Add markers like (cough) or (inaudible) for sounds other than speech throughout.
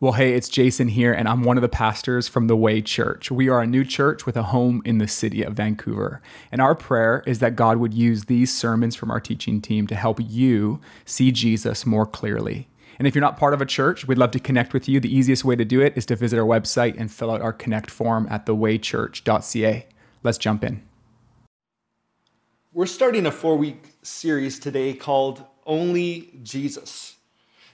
Well, hey, it's Jason here, and I'm one of the pastors from The Way Church. We are a new church with a home in the city of Vancouver. And our prayer is that God would use these sermons from our teaching team to help you see Jesus more clearly. And if you're not part of a church, we'd love to connect with you. The easiest way to do it is to visit our website and fill out our connect form at thewaychurch.ca. Let's jump in. We're starting a four week series today called Only Jesus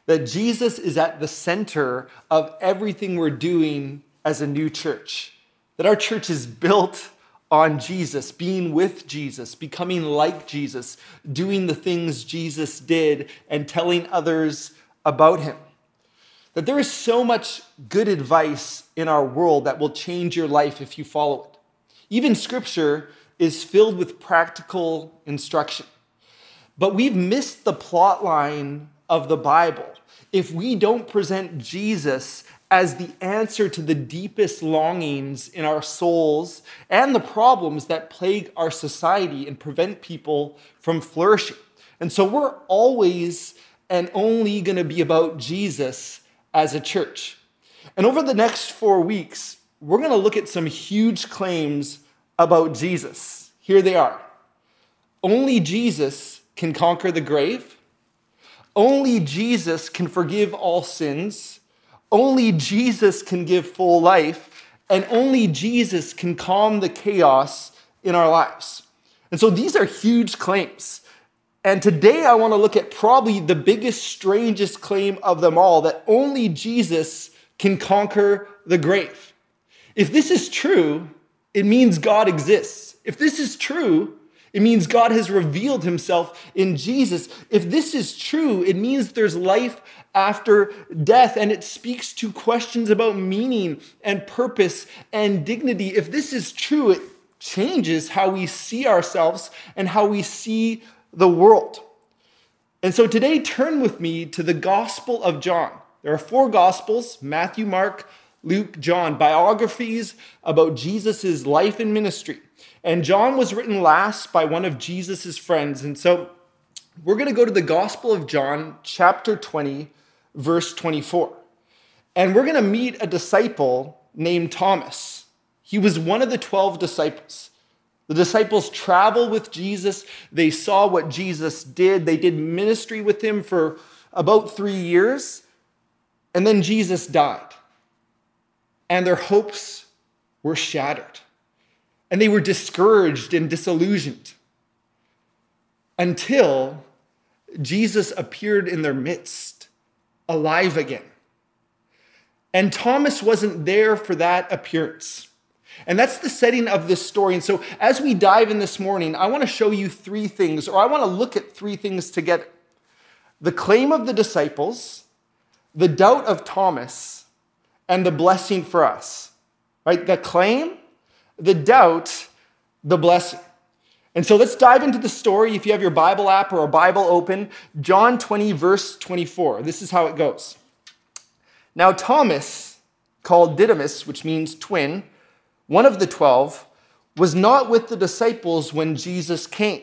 that Jesus is at the center of everything we're doing as a new church. That our church is built on Jesus, being with Jesus, becoming like Jesus, doing the things Jesus did, and telling others about him. That there is so much good advice in our world that will change your life if you follow it. Even scripture is filled with practical instruction. But we've missed the plot line of the Bible if we don't present Jesus as the answer to the deepest longings in our souls and the problems that plague our society and prevent people from flourishing. And so we're always and only going to be about Jesus as a church. And over the next four weeks, we're going to look at some huge claims about Jesus. Here they are Only Jesus can conquer the grave. Only Jesus can forgive all sins. Only Jesus can give full life. And only Jesus can calm the chaos in our lives. And so these are huge claims. And today I want to look at probably the biggest, strangest claim of them all that only Jesus can conquer the grave. If this is true, it means God exists. If this is true, it means God has revealed himself in Jesus. If this is true, it means there's life after death, and it speaks to questions about meaning and purpose and dignity. If this is true, it changes how we see ourselves and how we see the world. And so today, turn with me to the Gospel of John. There are four Gospels Matthew, Mark, Luke, John, biographies about Jesus' life and ministry. And John was written last by one of Jesus' friends. And so we're going to go to the Gospel of John, chapter 20, verse 24. And we're going to meet a disciple named Thomas. He was one of the 12 disciples. The disciples traveled with Jesus. They saw what Jesus did. They did ministry with him for about three years. And then Jesus died. And their hopes were shattered and they were discouraged and disillusioned until Jesus appeared in their midst, alive again. And Thomas wasn't there for that appearance. And that's the setting of this story. And so, as we dive in this morning, I want to show you three things, or I want to look at three things together the claim of the disciples, the doubt of Thomas, and the blessing for us. Right? The claim, the doubt, the blessing. And so let's dive into the story. If you have your Bible app or a Bible open, John 20, verse 24. This is how it goes. Now, Thomas, called Didymus, which means twin, one of the twelve, was not with the disciples when Jesus came.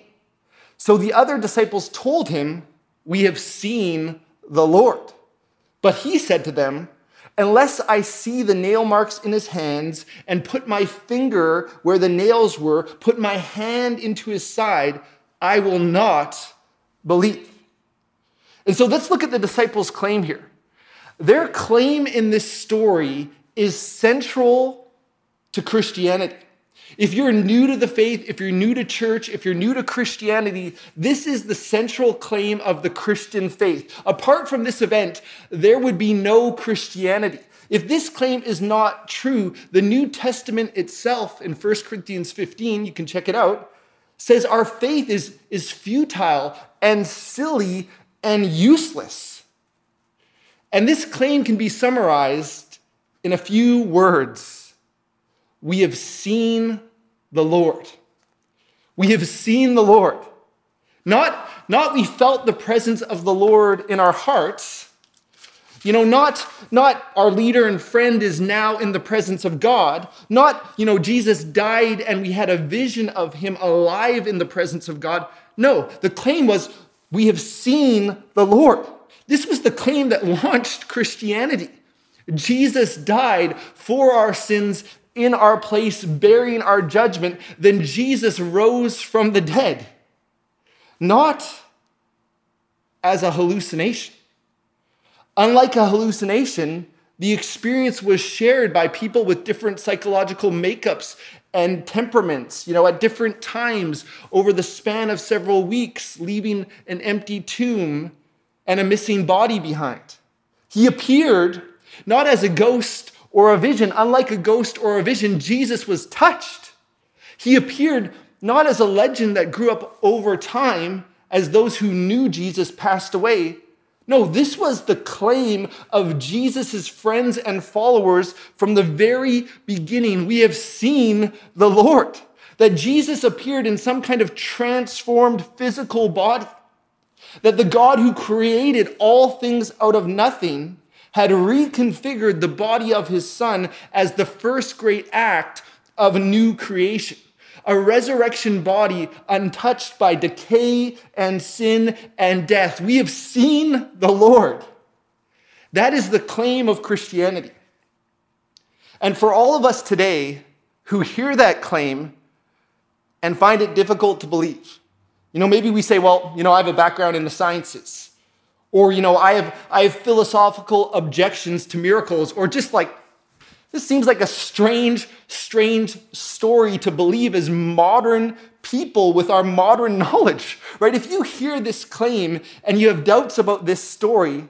So the other disciples told him, We have seen the Lord. But he said to them, Unless I see the nail marks in his hands and put my finger where the nails were, put my hand into his side, I will not believe. And so let's look at the disciples' claim here. Their claim in this story is central to Christianity. If you're new to the faith, if you're new to church, if you're new to Christianity, this is the central claim of the Christian faith. Apart from this event, there would be no Christianity. If this claim is not true, the New Testament itself in 1 Corinthians 15, you can check it out, says our faith is, is futile and silly and useless. And this claim can be summarized in a few words we have seen the Lord. We have seen the Lord. Not, not we felt the presence of the Lord in our hearts. You know, not, not our leader and friend is now in the presence of God. Not, you know, Jesus died and we had a vision of him alive in the presence of God. No, the claim was we have seen the Lord. This was the claim that launched Christianity. Jesus died for our sins in our place, bearing our judgment, then Jesus rose from the dead. Not as a hallucination. Unlike a hallucination, the experience was shared by people with different psychological makeups and temperaments, you know, at different times over the span of several weeks, leaving an empty tomb and a missing body behind. He appeared not as a ghost or a vision. Unlike a ghost or a vision, Jesus was touched. He appeared not as a legend that grew up over time as those who knew Jesus passed away. No, this was the claim of Jesus' friends and followers from the very beginning. We have seen the Lord, that Jesus appeared in some kind of transformed physical body, that the God who created all things out of nothing had reconfigured the body of his son as the first great act of a new creation. A resurrection body untouched by decay and sin and death. We have seen the Lord. That is the claim of Christianity. And for all of us today who hear that claim and find it difficult to believe, you know, maybe we say, well, you know, I have a background in the sciences. Or, you know, I have, I have philosophical objections to miracles, or just like, this seems like a strange, strange story to believe as modern people with our modern (laughs) knowledge, right? If you hear this claim and you have doubts about this story,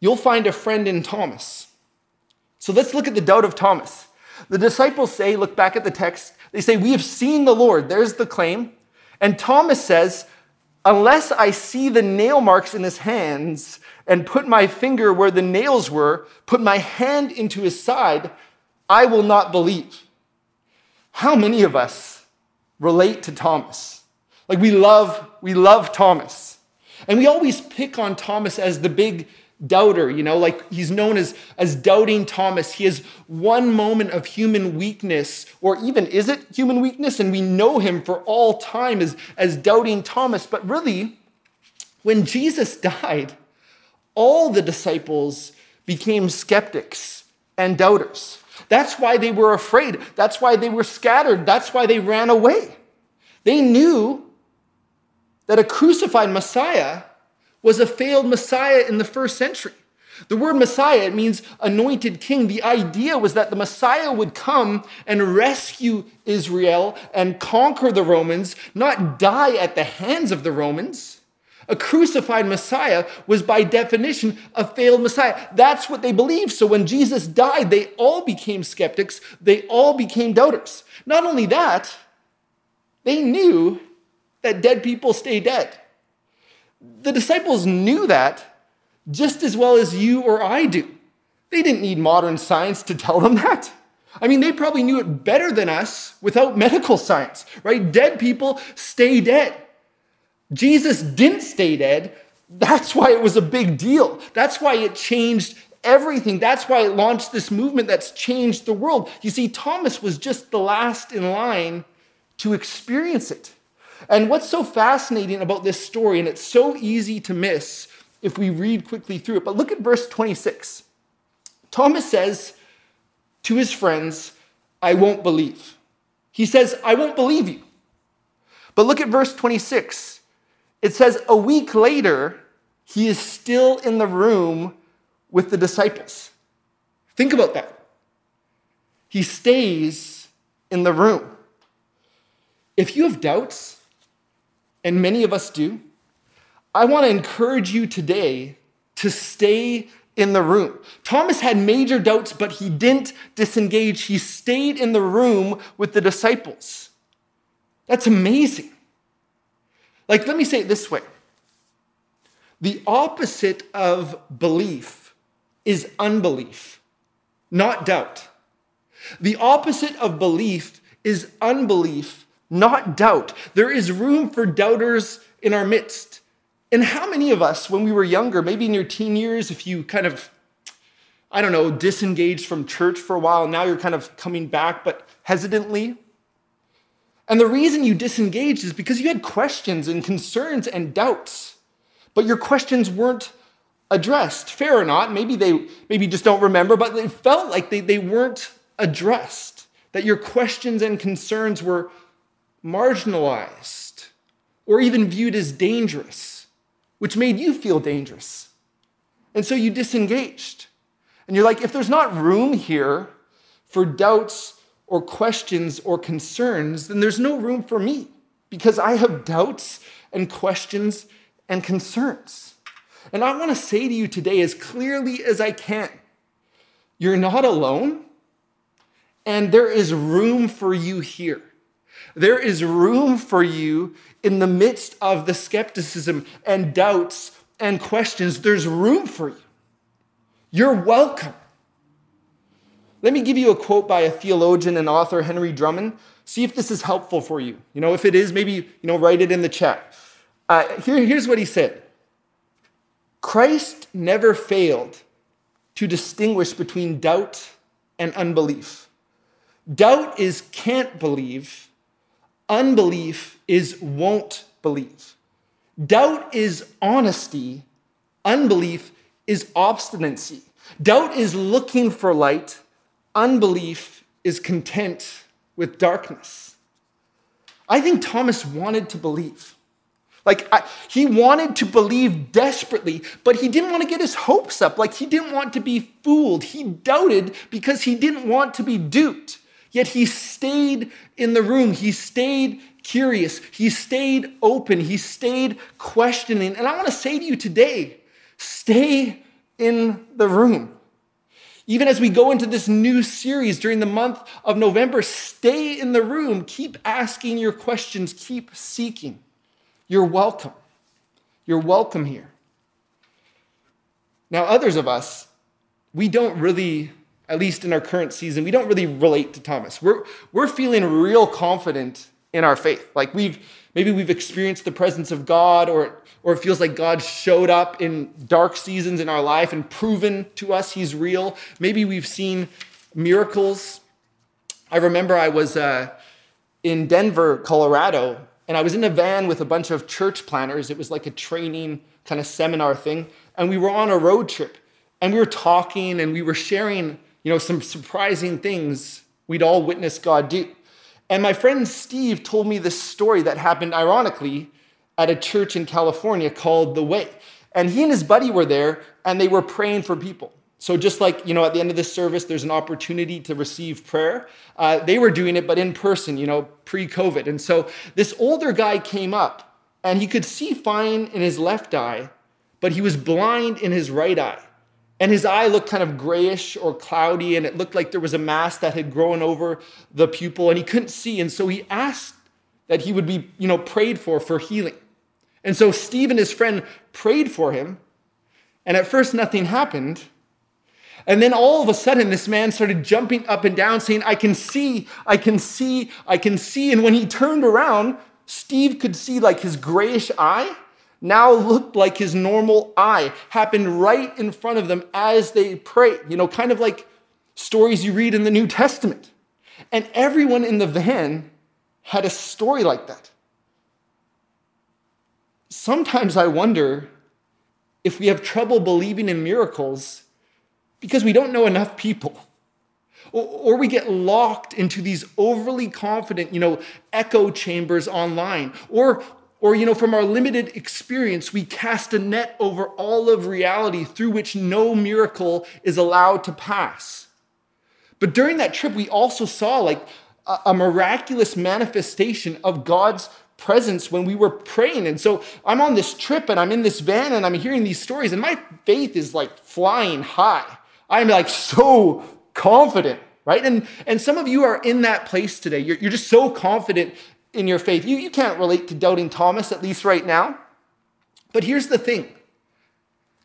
you'll find a friend in Thomas. So let's look at the doubt of Thomas. The disciples say, look back at the text, they say, We have seen the Lord. There's the claim. And Thomas says, Unless I see the nail marks in his hands and put my finger where the nails were, put my hand into his side, I will not believe. How many of us relate to Thomas? Like we love, we love Thomas. And we always pick on Thomas as the big doubter, you know, like he's known as, as doubting Thomas. He has one moment of human weakness, or even is it human weakness? And we know him for all time as, as doubting Thomas. But really, when Jesus (laughs) died, all the disciples became skeptics and doubters. That's why they were afraid. That's why they were scattered. That's why they ran away. They knew that a crucified Messiah was a failed Messiah in the first century. The word Messiah, it means anointed king. The idea was that the Messiah would come and rescue Israel and conquer the Romans, not die at the hands of the Romans. A crucified Messiah was by definition a failed Messiah. That's what they believed. So when Jesus died, they all became skeptics, they all became doubters. Not only that, they knew that dead people stay dead. The disciples knew that just as well as you or I do. They didn't need modern science to tell them that. I mean, they probably knew it better than us without medical science, right? Dead people stay dead. Jesus didn't stay dead. That's why it was a big deal. That's why it changed everything. That's why it launched this movement that's changed the world. You see, Thomas was just the last in line to experience it. And what's so fascinating about this story, and it's so easy to miss if we read quickly through it, but look at verse 26. Thomas says to his friends, I won't believe. He says, I won't believe you. But look at verse 26. It says, a week later, he is still in the room with the disciples. Think about that. He stays in the room. If you have doubts, and many of us do, I want to encourage you today to stay in the room. Thomas had major doubts, but he didn't disengage. He stayed in the room with the disciples. That's amazing. Like, let me say it this way the opposite of belief is unbelief, not doubt. The opposite of belief is unbelief, not doubt. There is room for doubters in our midst. And how many of us, when we were younger, maybe in your teen years, if you kind of, I don't know, disengaged from church for a while, now you're kind of coming back, but hesitantly? And the reason you disengaged is because you had questions and concerns and doubts, but your questions weren't addressed. Fair or not, maybe they maybe just don't remember, but it felt like they, they weren't addressed, that your questions and concerns were marginalized or even viewed as dangerous, which made you feel dangerous. And so you disengaged. And you're like, if there's not room here for doubts or questions or concerns, then there's no room for me because I have doubts and questions and concerns. And I want to say to you today, as clearly as I can, you're not alone, and there is room for you here. There is room for you in the midst of the skepticism and doubts and questions. There's room for you. You're welcome. Let me give you a quote by a theologian and author, Henry Drummond. See if this is helpful for you. You know, if it is, maybe you know, write it in the chat. Uh, here, here's what he said Christ never failed to distinguish between doubt and unbelief. Doubt is can't believe, unbelief is won't believe. Doubt is honesty, unbelief is obstinacy. Doubt is looking for light, unbelief is content with darkness. I think Thomas wanted to believe. Like, I, he wanted to believe desperately, but he didn't want to get his hopes up. Like, he didn't want to be fooled. He doubted because he didn't want to be duped. Yet he stayed in the room. He stayed curious. He stayed open. He stayed questioning. And I want to say to you today Stay in the room. Even as we go into this new series during the month of November, stay in the room. Keep asking your questions. Keep seeking. You're welcome. You're welcome here. Now, others of us, we don't really, at least in our current season, we don't really relate to Thomas. We're, we're feeling real confident in our faith. Like we've maybe we've experienced the presence of God, or, or it feels like God showed up in dark seasons in our life and proven to us He's real. Maybe we've seen miracles. I remember I was uh, in Denver, Colorado, and I was in a van with a bunch of church planners. It was like a training kind of seminar thing, and we were on a road trip, and we were talking and we were sharing, you know, some surprising things we'd all witnessed God do. And my friend Steve told me this story that happened, ironically, at a church in California called The Way. And he and his buddy were there and they were praying for people. So, just like, you know, at the end of this service, there's an opportunity to receive prayer. Uh, they were doing it, but in person, you know, pre COVID. And so this older guy came up and he could see fine in his left eye, but he was blind in his right eye. And his eye looked kind of grayish or cloudy, and it looked like there was a mass that had grown over the pupil, and he couldn't see. And so he asked that he would be, you know, prayed for for healing. And so Steve and his friend prayed for him, and at first nothing happened. And then all of a sudden, this man started jumping up and down, saying, I can see, I can see, I can see. And when he turned around, Steve could see like his grayish eye now looked like his normal eye happened right in front of them as they prayed. You know, kind of like stories you read in the New Testament. And everyone in the van had a story like that. Sometimes I wonder if we have trouble believing in miracles because we don't know enough people. Or, we get locked into these overly confident, you know, echo chambers online. Or, or, you know, from our limited experience, we cast a net over all of reality through which no miracle is allowed to pass. But during that trip, we also saw like a, a miraculous manifestation of God's presence when we were praying. And so I'm on this trip and I'm in this van and I'm hearing these stories, and my faith is like flying high. I'm like so confident, right? And, and some of you are in that place today. You're, you're just so confident in your faith. You, you can't relate to doubting Thomas, at least right now. But here's the thing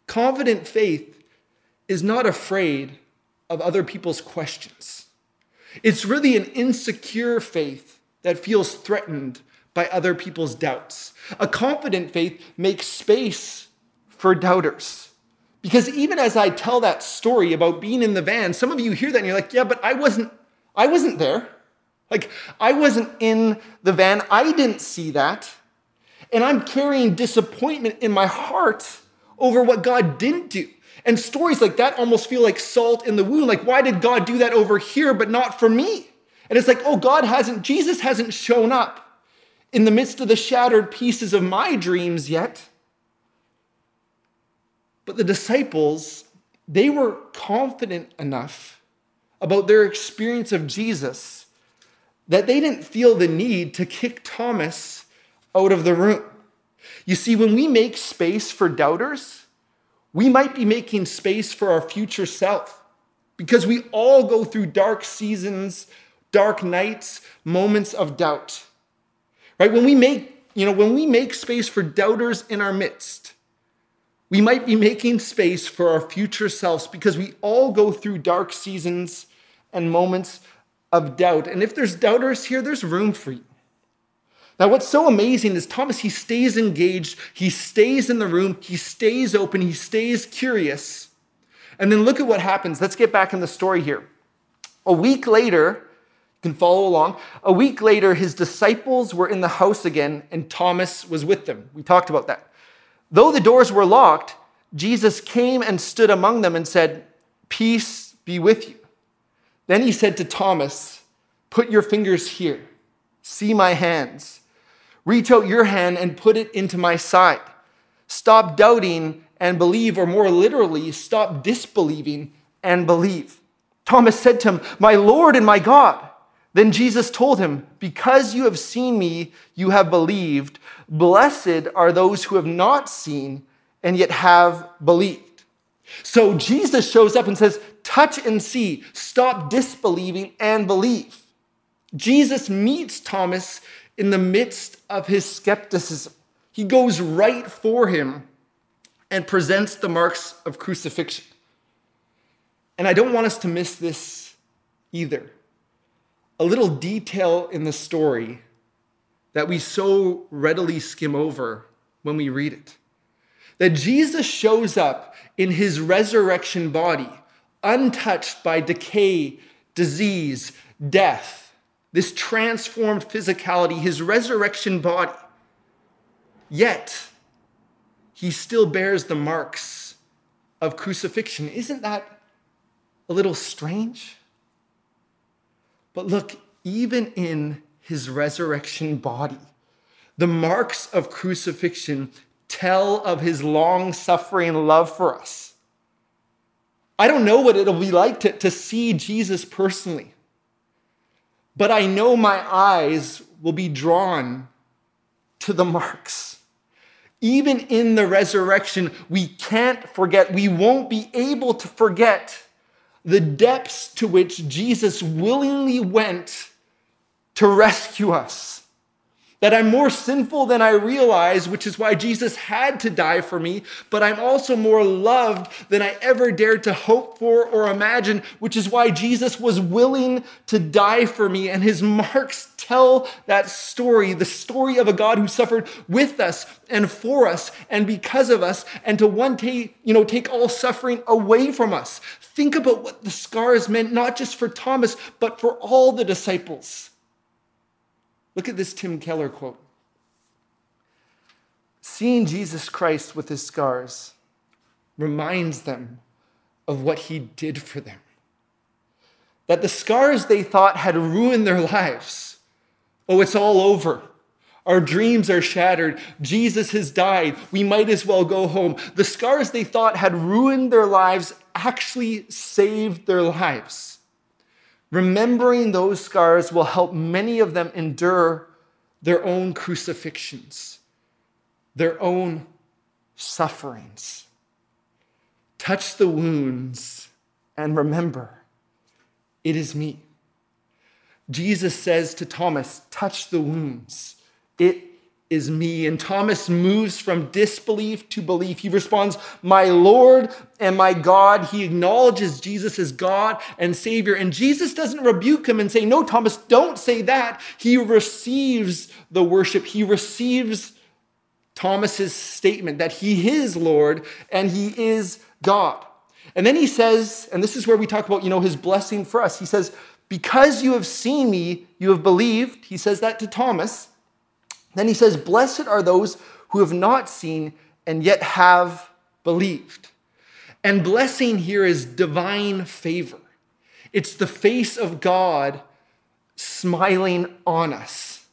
confident faith is not afraid of other people's questions. It's really an insecure faith that feels threatened by other people's doubts. A confident faith makes space for doubters. Because even as I tell that story about being in the van, some of you hear that and you're like, yeah, but I wasn't, I wasn't there. Like, I wasn't in the van, I didn't see that. And I'm carrying disappointment in my heart over what God didn't do. And stories like that almost feel like salt in the wound. Like, why did God do that over here, but not for me? And it's like, oh, God hasn't, Jesus hasn't shown up in the midst of the shattered pieces of my dreams yet. But the disciples, they were confident enough about their experience of Jesus that they didn't feel the need to kick Thomas out of the room. You see, when we make space for doubters, we might be making space for our future self because we all go through dark seasons, dark nights, moments of doubt. Right? When we make, you know, when we make space for doubters in our midst, we might be making space for our future selves because we all go through dark seasons and moments of doubt. And if there's doubters here, there's room for you. Now, what's so amazing is Thomas, he stays engaged, he stays in the room, he stays open, he stays curious. And then look at what happens. Let's get back in the story here. A week later, you can follow along. A week later, his disciples were in the house again, and Thomas was with them. We talked about that. Though the doors were locked, Jesus came and stood among them and said, Peace be with you. Then he said to Thomas, Put your fingers here. See my hands. Reach out your hand and put it into my side. Stop doubting and believe, or more literally, stop disbelieving and believe. Thomas said to him, My Lord and my God. Then Jesus told him, Because you have seen me, you have believed. Blessed are those who have not seen and yet have believed. So Jesus shows up and says, Touch and see. Stop disbelieving and believe. Jesus meets Thomas in the midst of his skepticism. He goes right for him and presents the marks of crucifixion. And I don't want us to miss this either. A little detail in the story that we so readily skim over when we read it. That Jesus shows up in his resurrection body, untouched by decay, disease, death this transformed physicality, his resurrection body. Yet, he still bears the marks of crucifixion. Isn't that a little strange? But look, even in his resurrection body, the marks of crucifixion tell of his long suffering love for us. I don't know what it'll be like to, to see Jesus personally but I know my eyes will be drawn to the marks. Even in the resurrection, we can't forget, we won't be able to forget the depths to which Jesus willingly went to rescue us that I'm more sinful than I realize, which is why Jesus had to die for me, but I'm also more loved than I ever dared to hope for or imagine, which is why Jesus was willing to die for me. And his marks tell that story the story of a God who suffered with us and for us and because of us, and to one day, you know, take all suffering away from us. Think about what the scars meant, not just for Thomas, but for all the disciples. Look at this Tim Keller quote Seeing Jesus Christ with his scars reminds them of what he did for them. That the scars they thought had ruined their lives, oh, it's all over. Our dreams are shattered. Jesus has died. We might as well go home. The scars they thought had ruined their lives actually saved their lives. Remembering those scars will help many of them endure their own crucifixions, their own sufferings. Touch the wounds and remember, it is me. Jesus says to Thomas, Touch the wounds. It is me. And Thomas moves from disbelief to belief. He responds, My Lord and my God. He acknowledges Jesus as God and Savior. And Jesus doesn't rebuke him and say, No, Thomas, don't say that. He receives the worship. He receives Thomas's statement that he is Lord and he is God. And then he says, and this is where we talk about, you know, his blessing for us. He says, Because you have seen me, you have believed. He says that to Thomas. Then he says, Blessed are those who have not seen and yet have believed. And blessing here is divine favor. It's the face of God smiling on us.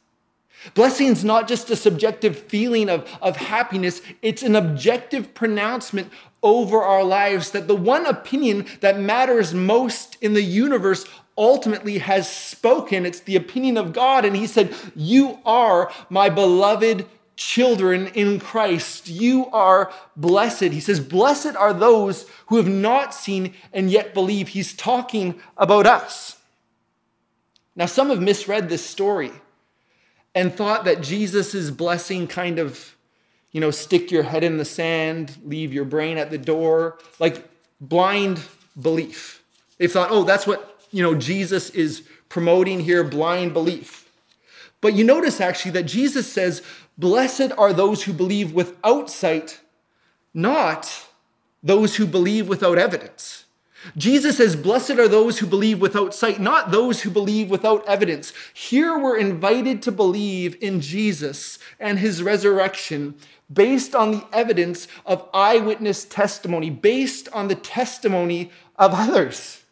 Blessing is not just a subjective feeling of, of happiness, it's an objective pronouncement over our lives that the one opinion that matters most in the universe ultimately has spoken. It's the opinion of God. And He said, You are my beloved children in Christ. You are blessed. He says, Blessed are those who have not seen and yet believe. He's talking about us. Now, some have misread this story and thought that Jesus' blessing kind of, you know, stick your head in the sand, leave your brain at the door, like blind belief. They thought, oh, that's what, you know, Jesus is promoting here, blind belief. But you notice actually that Jesus says, Blessed are those who believe without sight, not those who believe without evidence. Jesus says, Blessed are those who believe without sight, not those who believe without evidence. Here we're invited to believe in Jesus and his resurrection based on the evidence of eyewitness testimony, based on the testimony of others.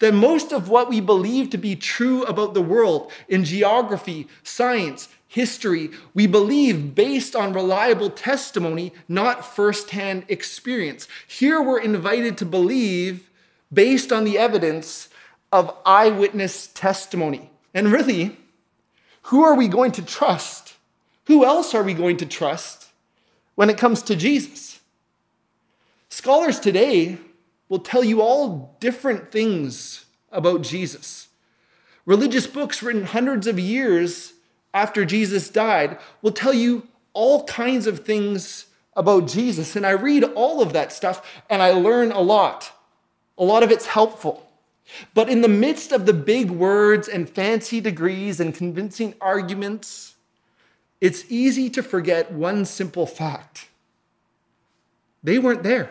That most of what we believe to be true about the world in geography, science, history, we believe based on reliable testimony, not firsthand experience. Here we're invited to believe based on the evidence of eyewitness testimony. And really, who are we going to trust? Who else are we going to trust when it comes to Jesus? Scholars today will tell you all different things about Jesus. Religious books written hundreds of years after Jesus died will tell you all kinds of things about Jesus. And I read all of that stuff and I learn a lot. A lot of it's helpful. But in the midst of the big words and fancy degrees and convincing arguments, it's easy to forget one simple fact they weren't there.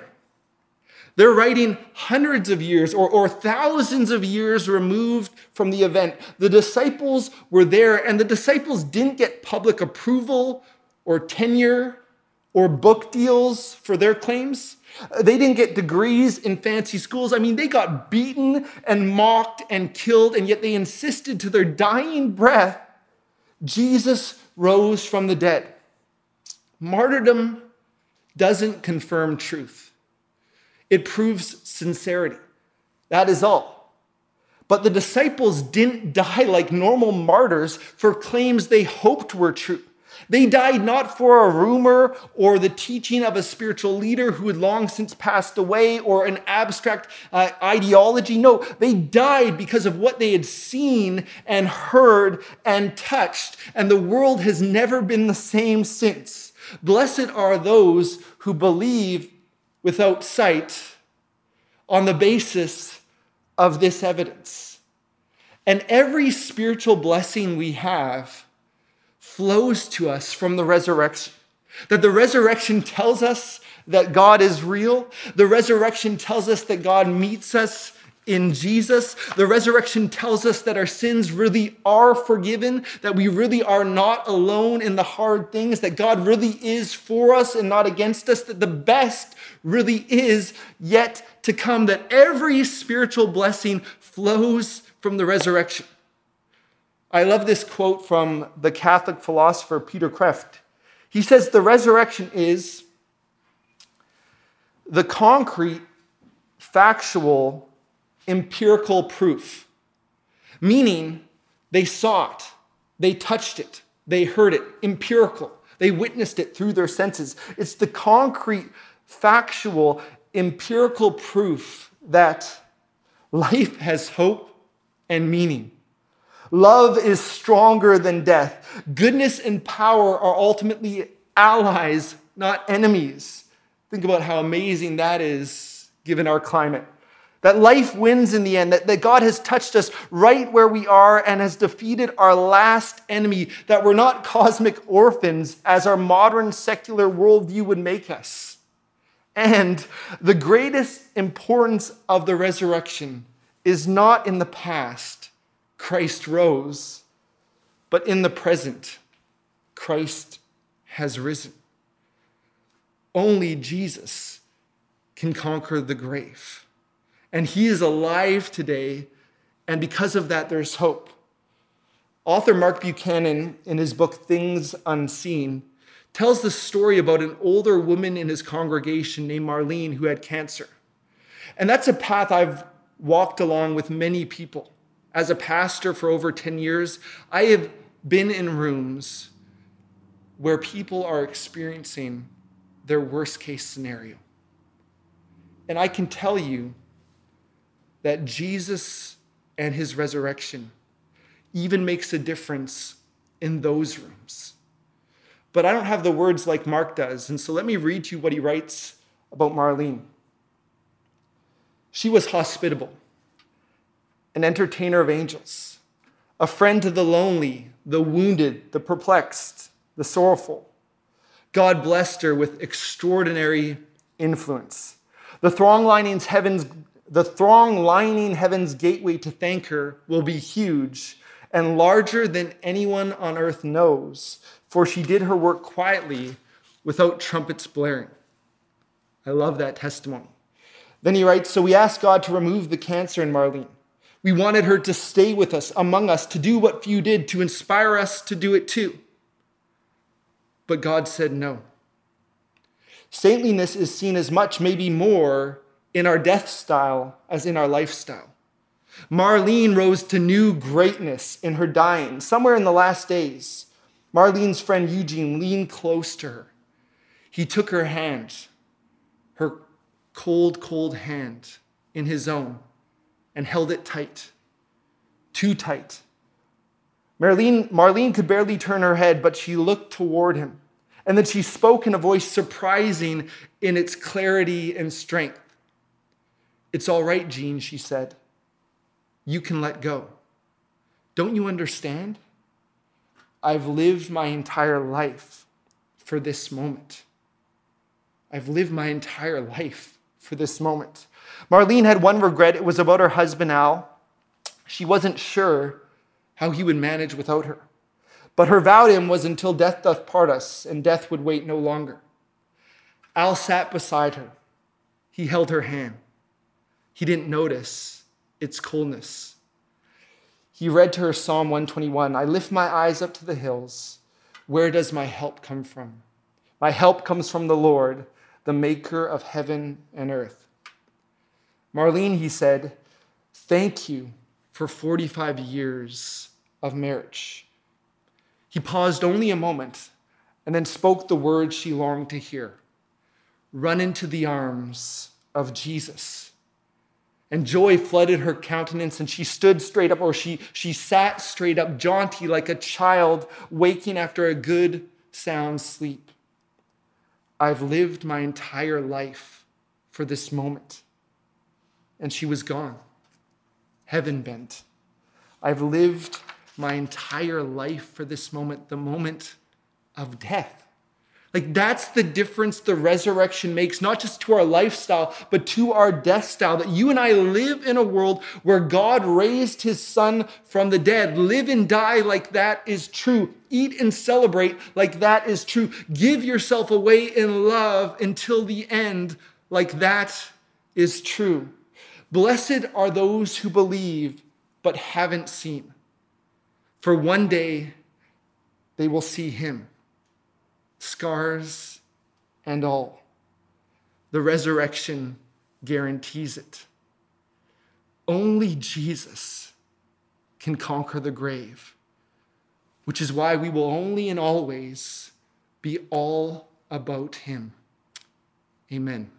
They're writing hundreds of years or, or thousands of years removed from the event. The disciples were there, and the disciples didn't get public approval or tenure or book deals for their claims. They didn't get degrees in fancy schools. I mean, they got beaten and mocked and killed, and yet they insisted to their dying breath Jesus rose from the dead. Martyrdom doesn't confirm truth. It proves sincerity. That is all. But the disciples didn't die like normal martyrs for claims they hoped were true. They died not for a rumor or the teaching of a spiritual leader who had long since passed away or an abstract uh, ideology. No, they died because of what they had seen and heard and touched. And the world has never been the same since. Blessed are those who believe without sight on the basis of this evidence. And every spiritual blessing we have flows to us from the resurrection. That the resurrection tells us that God is real. The resurrection tells us that God meets us in Jesus. The resurrection tells us that our sins really are forgiven, that we really are not alone in the hard things, that God really is for us and not against us, that the best really is yet to come, that every spiritual blessing flows from the resurrection. I love this quote from the Catholic philosopher Peter Kreeft. He says, The resurrection is the concrete, factual, empirical proof, meaning they saw it, they touched it, they heard it, empirical. They witnessed it through their senses. It's the concrete, factual, empirical proof that life has hope and meaning. Love is stronger than death. Goodness and power are ultimately allies, not enemies. Think about how amazing that is given our climate that life wins in the end, that, that God has touched us right where we are and has defeated our last enemy, that we're not cosmic orphans as our modern secular worldview would make us. And the greatest importance of the resurrection is not in the past, Christ rose, but in the present, Christ has risen. Only Jesus can conquer the grave. And he is alive today, and because of that, there's hope. Author Mark Buchanan, in his book Things Unseen, tells the story about an older woman in his congregation named Marlene who had cancer. And that's a path I've walked along with many people. As a pastor for over 10 years, I have been in rooms where people are experiencing their worst case scenario. And I can tell you that Jesus and his resurrection even makes a difference in those rooms. But I don't have the words like Mark does. And so let me read to you what he writes about Marlene. She was hospitable, an entertainer of angels, a friend to the lonely, the wounded, the perplexed, the sorrowful. God blessed her with extraordinary influence. The throng lining heaven's the throng lining heaven's gateway to thank her will be huge and larger than anyone on earth knows, for she did her work quietly without trumpets blaring. I love that testimony. Then he writes So we asked God to remove the cancer in Marlene. We wanted her to stay with us, among us, to do what few did, to inspire us to do it too. But God said no. Saintliness is seen as much, maybe more, in our death style as in our lifestyle. Marlene rose to new greatness in her dying. Somewhere in the last days, Marlene's friend Eugene leaned close to her. He took her hand, her cold, cold hand, in his own and held it tight, too tight. Marlene, Marlene could barely turn her head, but she looked toward him. And then she spoke in a voice surprising in its clarity and strength. It's all right, Gene, she said. You can let go. Don't you understand? I've lived my entire life for this moment. I've lived my entire life for this moment. Marlene had one regret. It was about her husband, Al. She wasn't sure how he would manage without her. But her vow to him was until death doth part us, and death would wait no longer. Al sat beside her. He held her hand. He didn't notice its coldness. He read to her Psalm 121 I lift my eyes up to the hills. Where does my help come from? My help comes from the Lord, the maker of heaven and earth. Marlene, he said, thank you for 45 years of marriage. He paused only a moment and then spoke the words she longed to hear Run into the arms of Jesus. And joy flooded her countenance, and she stood straight up, or she, she sat straight up, jaunty like a child waking after a good, sound sleep. I've lived my entire life for this moment. And she was gone, heaven bent. I've lived my entire life for this moment, the moment of death. Like that's the difference the resurrection makes, not just to our lifestyle, but to our death style. That you and I live in a world where God raised his son from the dead. Live and die like that is true. Eat and celebrate like that is true. Give yourself away in love until the end like that is true. Blessed are those who believe but haven't seen. For one day they will see him, scars and all. The resurrection guarantees it. Only Jesus can conquer the grave, which is why we will only and always be all about him. Amen.